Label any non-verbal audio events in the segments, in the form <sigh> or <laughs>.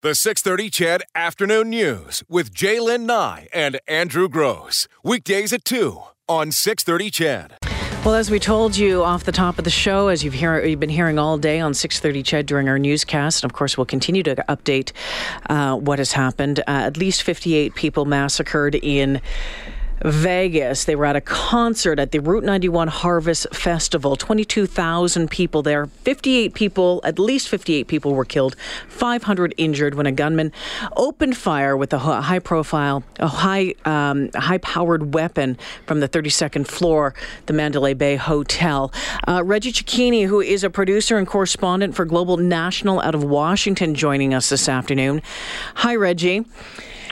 The 630 CHED Afternoon News with Jaylen Nye and Andrew Gross. Weekdays at 2 on 630 CHED. Well, as we told you off the top of the show, as you've, hear, you've been hearing all day on 6:30 CHED during our newscast, and of course we'll continue to update uh, what has happened. Uh, at least 58 people massacred in Vegas. They were at a concert at the Route 91 Harvest Festival. 22,000 people there. 58 people, at least 58 people were killed, 500 injured when a gunman opened fire with a high profile, a high, um, high powered weapon from the 32nd floor, the Mandalay Bay Hotel. Uh, Reggie Cecchini, who is a producer and correspondent for Global National out of Washington, joining us this afternoon. Hi, Reggie.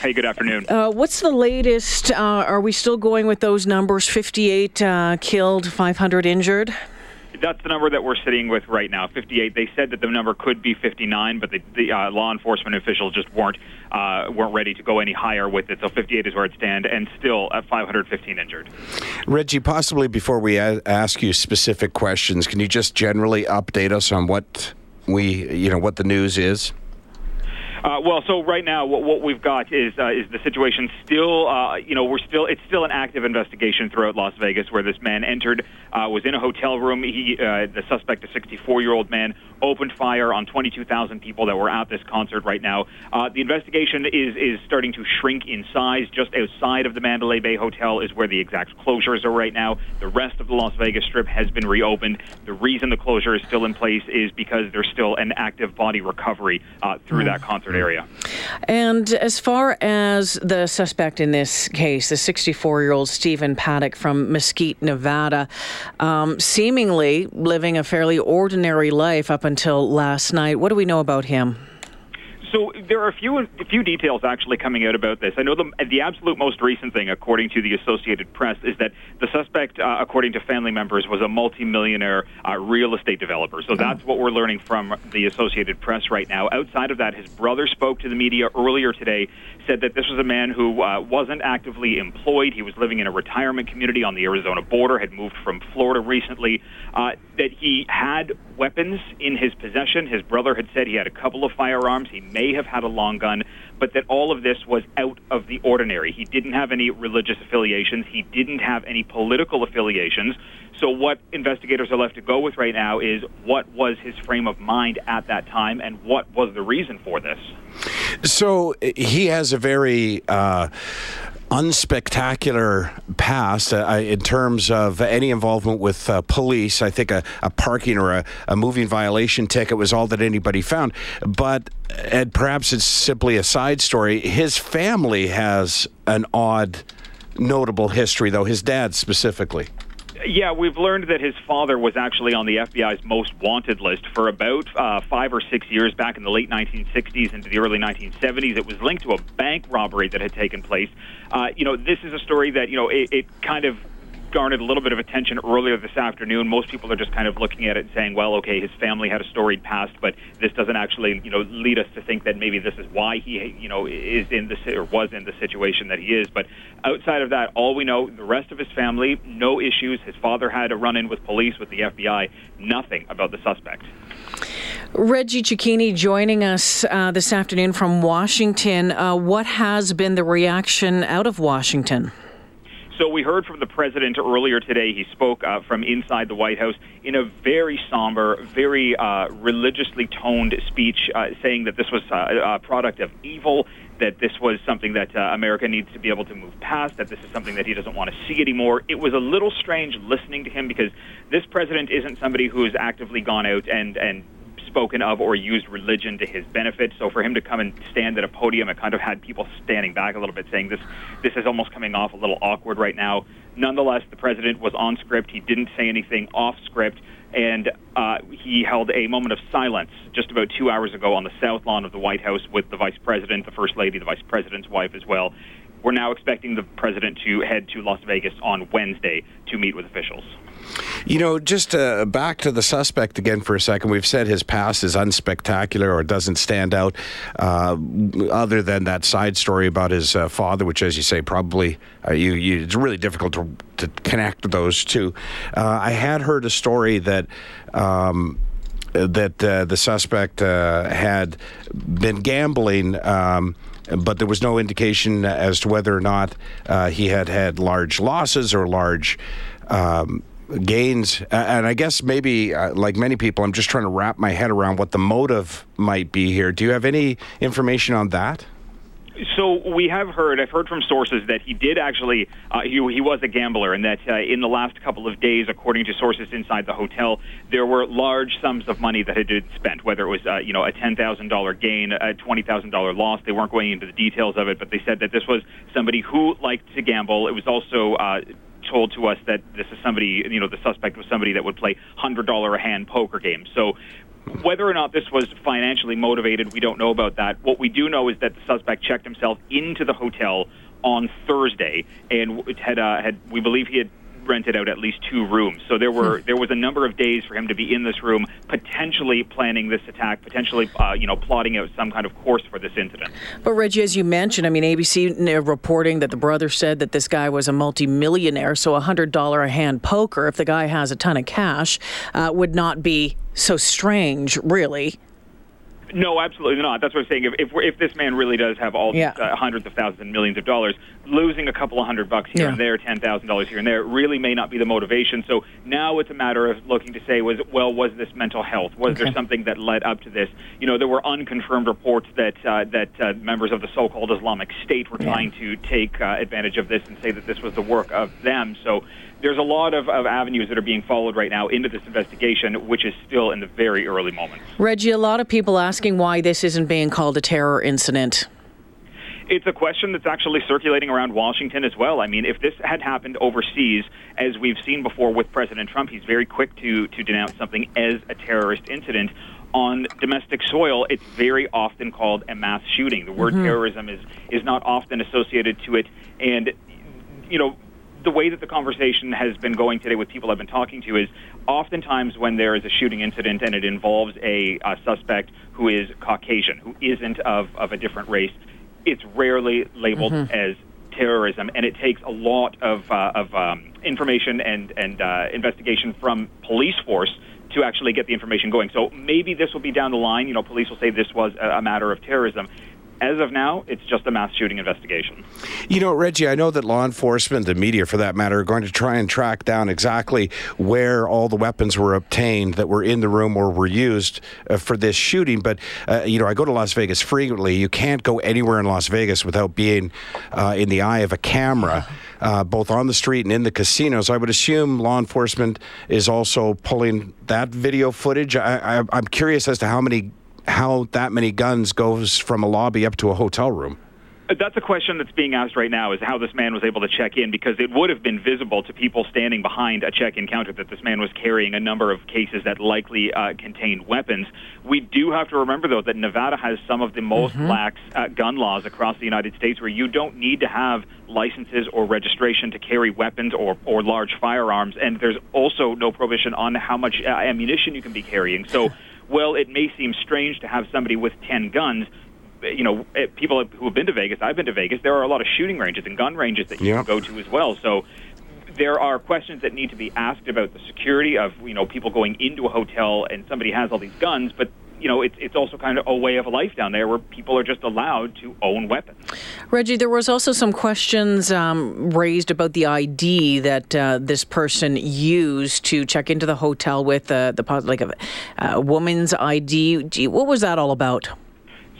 Hey, good afternoon. Uh, what's the latest? Uh, are we still going with those numbers? 58 uh, killed, 500 injured? That's the number that we're sitting with right now, 58. They said that the number could be 59, but the, the uh, law enforcement officials just weren't uh, weren't ready to go any higher with it. So 58 is where it stands, and still at 515 injured. Reggie, possibly before we a- ask you specific questions, can you just generally update us on what we, you know, what the news is? Uh, well, so right now, what, what we've got is uh, is the situation still, uh, you know, we're still it's still an active investigation throughout Las Vegas, where this man entered, uh, was in a hotel room. He, uh, the suspect, a 64 year old man, opened fire on 22,000 people that were at this concert right now. Uh, the investigation is is starting to shrink in size. Just outside of the Mandalay Bay Hotel is where the exact closures are right now. The rest of the Las Vegas Strip has been reopened. The reason the closure is still in place is because there's still an active body recovery through mm. that concert area. And as far as the suspect in this case, the 64 year old Stephen Paddock from Mesquite, Nevada, um, seemingly living a fairly ordinary life up until last night. What do we know about him? So there are a few a few details actually coming out about this. I know the the absolute most recent thing, according to the Associated Press, is that the suspect, uh, according to family members, was a multimillionaire uh, real estate developer. So that's what we're learning from the Associated Press right now. Outside of that, his brother spoke to the media earlier today, said that this was a man who uh, wasn't actively employed. He was living in a retirement community on the Arizona border, had moved from Florida recently. Uh, that he had weapons in his possession. His brother had said he had a couple of firearms. He may have had a long gun, but that all of this was out of the ordinary. He didn't have any religious affiliations. He didn't have any political affiliations. So what investigators are left to go with right now is what was his frame of mind at that time and what was the reason for this. So he has a very uh, unspectacular past uh, in terms of any involvement with uh, police. I think a, a parking or a, a, moving violation ticket was all that anybody found. But, and perhaps it's simply a side story, his family has an odd, notable history, though, his dad specifically. Yeah, we've learned that his father was actually on the FBI's most wanted list for about uh, five or six years back in the late 1960s into the early 1970s. It was linked to a bank robbery that had taken place. Uh, you know, this is a story that, you know, it, it kind of garnered a little bit of attention earlier this afternoon. Most people are just kind of looking at it and saying, well, okay, his family had a storied past, but this doesn't actually, you know, lead us to think that maybe this is why he, you know, is in the or was in the situation that he is. But outside of that, all we know, the rest of his family, no issues. His father had a run-in with police, with the FBI, nothing about the suspect. Reggie Cecchini joining us uh, this afternoon from Washington. Uh, what has been the reaction out of Washington? So we heard from the president earlier today. He spoke uh, from inside the White House in a very somber, very uh, religiously toned speech, uh, saying that this was uh, a product of evil, that this was something that uh, America needs to be able to move past, that this is something that he doesn't want to see anymore. It was a little strange listening to him because this president isn't somebody who has actively gone out and and spoken of or used religion to his benefit. So for him to come and stand at a podium, it kind of had people standing back a little bit, saying this this is almost coming off a little awkward right now. Nonetheless, the president was on script. He didn't say anything off script, and uh, he held a moment of silence just about two hours ago on the south lawn of the White House with the vice president, the first lady, the vice president's wife as well. We're now expecting the president to head to Las Vegas on Wednesday to meet with officials. You know, just uh, back to the suspect again for a second. We've said his past is unspectacular or doesn't stand out, uh, other than that side story about his uh, father, which, as you say, probably uh, you, you, it's really difficult to, to connect those two. Uh, I had heard a story that. Um, that uh, the suspect had been gambling. Um, but there was no indication as to whether or not uh, he had had large losses or large um, gains. And I guess maybe, uh, like many people, I'm just trying to wrap my head around what the motive might be here. Do you have any information on that? So we have heard, I've heard from sources that he did actually, uh, he, he was a gambler, and that uh, in the last couple of days, according to sources inside the hotel, there were large sums of money that had been spent. Whether it was, uh, you know, a ten thousand dollar gain, a twenty thousand dollar loss, they weren't going into the details of it, but they said that this was somebody who liked to gamble. It was also uh, told to us that this is somebody, you know, the suspect was somebody that would play hundred dollar a hand poker games. So whether or not this was financially motivated, we don't know about that. What we do know is that the suspect checked himself into the hotel on Thursday and had uh, had we believe he had rented out at least two rooms. So there were there was a number of days for him to be in this room, potentially planning this attack, potentially uh, you know plotting out some kind of course for this incident. But Reggie, as you mentioned, I mean ABC reporting that the brother said that this guy was a multimillionaire, so a hundred dollar a hand poker, if the guy has a ton of cash, uh, would not be so strange, really. No, absolutely not. That's what I'm saying. If if, if this man really does have all Yeah. these uh, hundreds of thousands and millions of dollars, losing a couple of hundred bucks here Yeah. and there, ten thousand dollars here and there, really may not be the motivation. So now it's a matter of looking to say, was well, was this mental health? Was there something that led up to this? You know, there were unconfirmed reports that uh, that uh, members of the so-called Islamic State were trying to take uh, advantage of this and say that this was the work of them. So. There's a lot of, of avenues that are being followed right now into this investigation, which is still in the very early moments. Reggie, a lot of people asking why this isn't being called a terror incident. It's a question that's actually circulating around Washington as well. I mean, if this had happened overseas, as we've seen before with President Trump, he's very quick to, to denounce something as a terrorist incident. On domestic soil, it's very often called a mass shooting. The word mm-hmm. terrorism is, is not often associated to it. And, you know, the way that the conversation has been going today with people I've been talking to is oftentimes when there is a shooting incident and it involves a, a suspect who is Caucasian, who isn't of, of a different race, it's rarely labeled as terrorism, and it takes a lot of, uh, of um, information and, and uh, investigation from police force to actually get the information going. So maybe this will be down the line. You know, police will say this was a, a matter of terrorism. As of now, it's just a mass shooting investigation. You know, Reggie, I know that law enforcement, the media for that matter, are going to try and track down exactly where all the weapons were obtained that were in the room or were used uh, for this shooting. But, uh, you know, I go to Las Vegas frequently. You can't go anywhere in Las Vegas without being uh, in the eye of a camera. Uh, both on the street and in the casinos, I would assume law enforcement is also pulling that video footage. I, I, I'm curious as to how many, how that many guns goes from a lobby up to a hotel room. That's a question that's being asked right now is how this man was able to check in because it would have been visible to people standing behind a check-in counter that this man was carrying a number of cases that likely uh, contained weapons. We do have to remember, though, that Nevada has some of the most lax uh, gun laws across the United States where you don't need to have licenses or registration to carry weapons or, or large firearms, and there's also no prohibition on how much uh, ammunition you can be carrying. So, well, it may seem strange to have somebody with 10 guns, you know, eh, people who have been to Vegas, I've been to Vegas, there are a lot of shooting ranges and gun ranges that you Yeah. can go to as well. So there are questions that need to be asked about the security of, you know, people going into a hotel and somebody has all these guns, but you know, it's it's also kind of a way of life down there where people are just allowed to own weapons. Reggie, there was also some questions um, raised about the ID that uh, this person used to check into the hotel with uh, the like a, a woman's ID. What was that all about?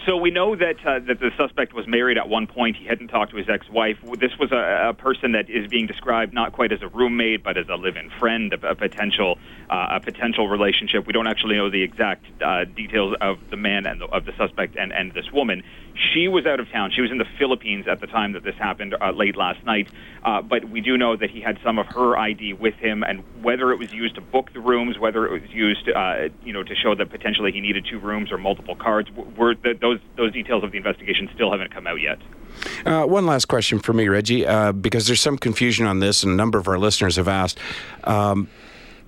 So we know that uh, that the suspect was married at one point. He hadn't talked to his ex-wife. This was a, a person that is being described not quite as a roommate, but as a live-in friend, a, a potential uh, a potential relationship. We don't actually know the exact uh, details of the man and the, of the suspect and, and this woman. She was out of town. She was in the Philippines at the time that this happened uh, late last night. Uh, but we do know that he had some of her ID with him, and whether it was used to book the rooms, whether it was used, uh, you know, to show that potentially he needed two rooms or multiple cards, were th- those those details of the investigation still haven't come out yet. Uh, one last question for me, Reggie, uh, because there's some confusion on this, and a number of our listeners have asked. Um,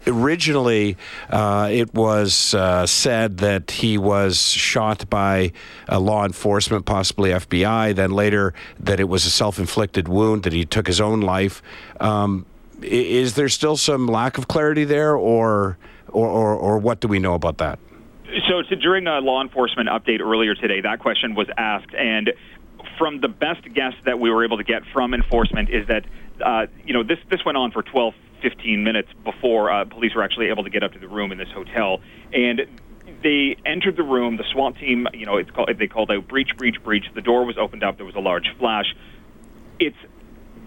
originally, uh, it was uh, said that he was shot by uh, law enforcement, possibly FBI. Then later, that it was a self-inflicted wound, that he took his own life. Um, is there still some lack of clarity there, or, or, or, or what do we know about that? So, to, during a law enforcement update earlier today, that question was asked, and from the best guess that we were able to get from enforcement is that uh, you know this this went on for 12, 15 minutes before uh, police were actually able to get up to the room in this hotel, and they entered the room. The SWAT team, you know, it's called they called out breach, breach, breach. The door was opened up. There was a large flash. It's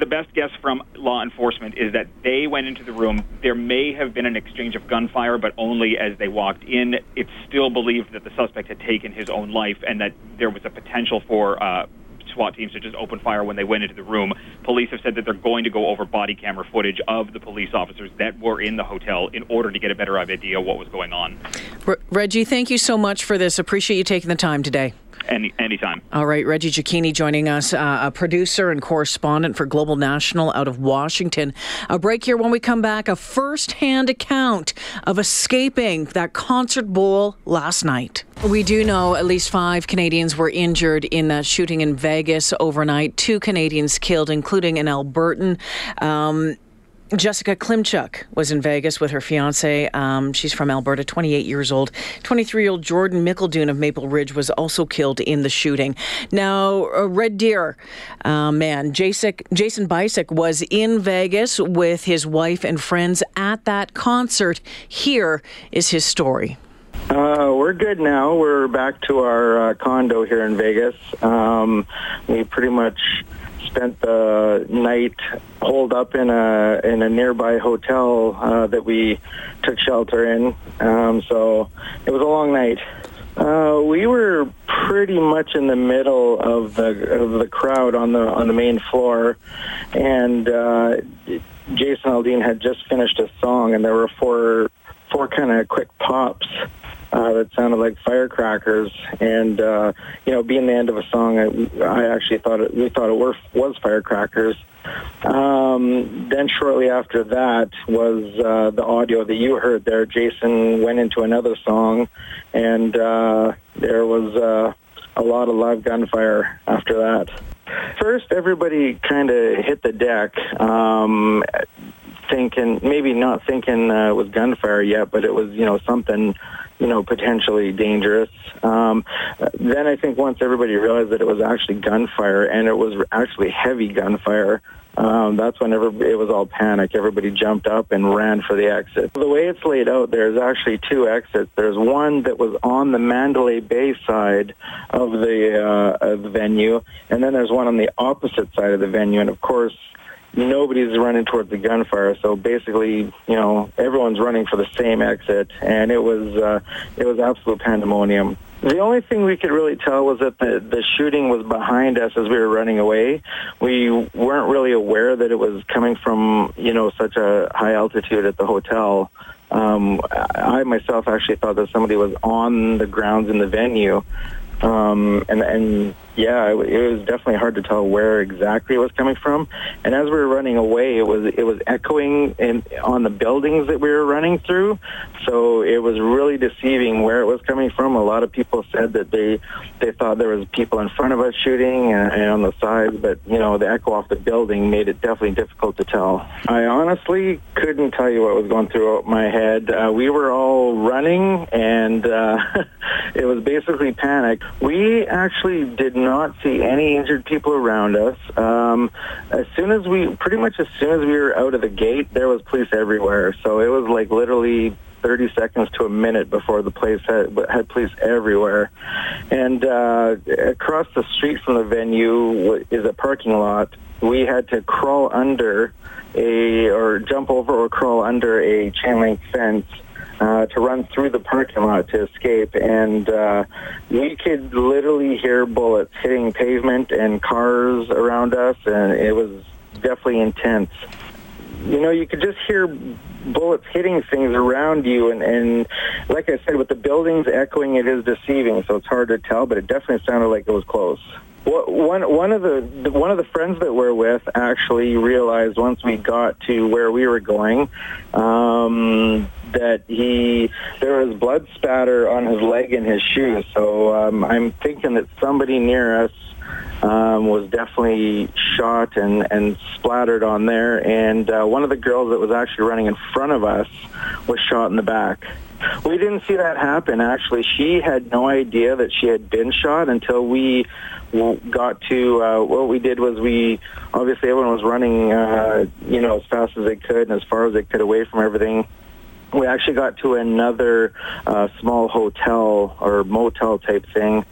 the best guess from law enforcement is that they went into the room. There may have been an exchange of gunfire, but only as they walked in. It's still believed that the suspect had taken his own life and that there was a potential for uh, SWAT teams to just open fire when they went into the room. Police have said that they're going to go over body camera footage of the police officers that were in the hotel in order to get a better idea of what was going on. Reggie, thank you so much for this. Appreciate you taking the time today. Any anytime. All right, Reggie Cecchini joining us, uh, a producer and correspondent for Global National out of Washington. A break here when we come back. A first-hand account of escaping that concert bowl last night. We do know at least five Canadians were injured in that shooting in Vegas overnight. Two Canadians killed, including an Albertan. Um, Jessica Klymchuk was in Vegas with her fiance. Um, she's from Alberta, 28 years old. 23 year old Jordan McIldoon of Maple Ridge was also killed in the shooting. Now, uh, Red Deer uh, man, Jason, Jason was in Vegas with his wife and friends at that concert. Here is his story. Uh, we're good now. We're back to our uh, condo here in Vegas. Um, we pretty much spent the night holed up in a in a nearby hotel uh, that we took shelter in. Um, so it was a long night. Uh, we were pretty much in the middle of the of the crowd on the on the main floor, and uh, Jason Aldean had just finished a song, and there were four four kind of quick pops uh, that sounded like firecrackers. And uh, you know, being the end of a song, I, I actually thought it, we thought it were, was firecrackers. Um, then shortly after that was uh, the audio that you heard there. Jason went into another song, and uh, there was uh, a lot of live gunfire after that. First, everybody kind of hit the deck. Um, thinking maybe not thinking uh, it was gunfire yet, but it was you know something you know potentially dangerous. Um, then I think once everybody realized that it was actually gunfire and it was actually heavy gunfire. Um, that's whenever it was all panic. Everybody jumped up and ran for the exit. The way it's laid out, there's actually two exits. There's one that was on the Mandalay Bay side of the, uh, of the venue, and then there's one on the opposite side of the venue. And of course, nobody's running towards the gunfire. So basically, you know, everyone's running for the same exit, and it was uh, it was absolute pandemonium. The only thing we could really tell was that the, the shooting was behind us as we were running away. We weren't really aware that it was coming from, you know, such a high altitude at the hotel. Um, I myself actually thought that somebody was on the grounds in the venue. Um, and, and yeah, it, was definitely hard to tell where exactly it was coming from. And as we were running away, it was it was echoing in, on the buildings that we were running through. So it was really deceiving where it was coming from. A lot of people said that they they thought there was people in front of us shooting and, and on the sides, but you know the echo off the building made it definitely difficult to tell. I honestly couldn't tell you what was going through my head. Uh, we were all running, and uh, <laughs> it was basically panic. We actually did not see any injured people around us. Um, as soon as we, pretty much as soon as we were out of the gate, there was police everywhere. So it was like literally 30 seconds to a minute before the place had, had police everywhere. And uh, across the street from the venue is a parking lot. We had to crawl under a, or jump over or crawl under a chain link fence uh, to run through the parking lot to escape, and uh, we could literally hear bullets hitting pavement and cars around us, and it was definitely intense. You know, you could just hear bullets hitting things around you, and, and like I said, with the buildings echoing, it is deceiving, so it's hard to tell, but it definitely sounded like it was close. One one of the one of the friends that we're with actually realized once we got to where we were going um, that he there was blood spatter on his leg and his shoes. So um, I'm thinking that somebody near us um, was definitely shot and, and splattered on there. And uh, one of the girls that was actually running in front of us was shot in the back. We didn't see that happen. Actually, she had no idea that she had been shot until we got to. Uh, what we did was we obviously everyone was running, uh, you know, as fast as they could and as far as they could away from everything we actually got to another uh, small hotel or motel type thing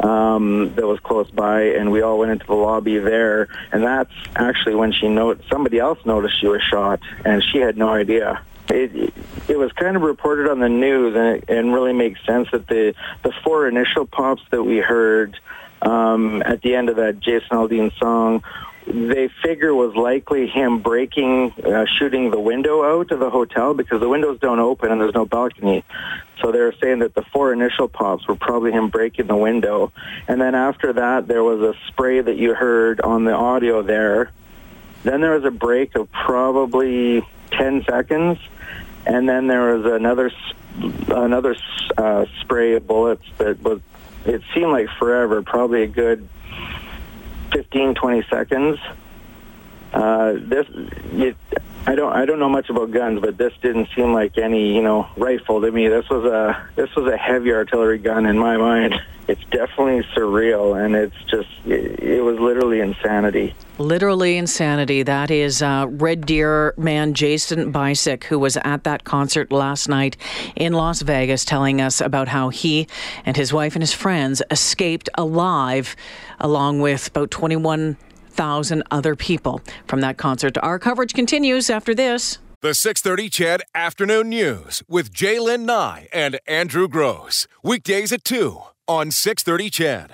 um, that was close by, and we all went into the lobby there. And that's actually when she noticed somebody else noticed she was shot, and she had no idea. It, it was kind of reported on the news, and it and really makes sense that the the four initial pops that we heard um, at the end of that Jason Aldean song they figure was likely him breaking, uh, shooting the window out of the hotel because the windows don't open and there's no balcony. So they were saying that the four initial pops were probably him breaking the window. And then after that, there was a spray that you heard on the audio there. Then there was a break of probably 10 seconds. And then there was another another uh, spray of bullets that was, it seemed like forever, probably a good 15, 20 seconds. Uh, this, it, I don't, I don't know much about guns, but this didn't seem like any, you know, rifle to me. This was a, this was a heavy artillery gun in my mind. It's definitely surreal, and it's just, it, it was literally insanity. Literally insanity. That is uh, Red Deer man Jason Bisick, who was at that concert last night in Las Vegas, telling us about how he and his wife and his friends escaped alive, along with about 21,000 other people from that concert. Our coverage continues after this. The 630 CHED Afternoon News with Jaylen Nye and Andrew Gross. Weekdays at 2 on 630 CHED.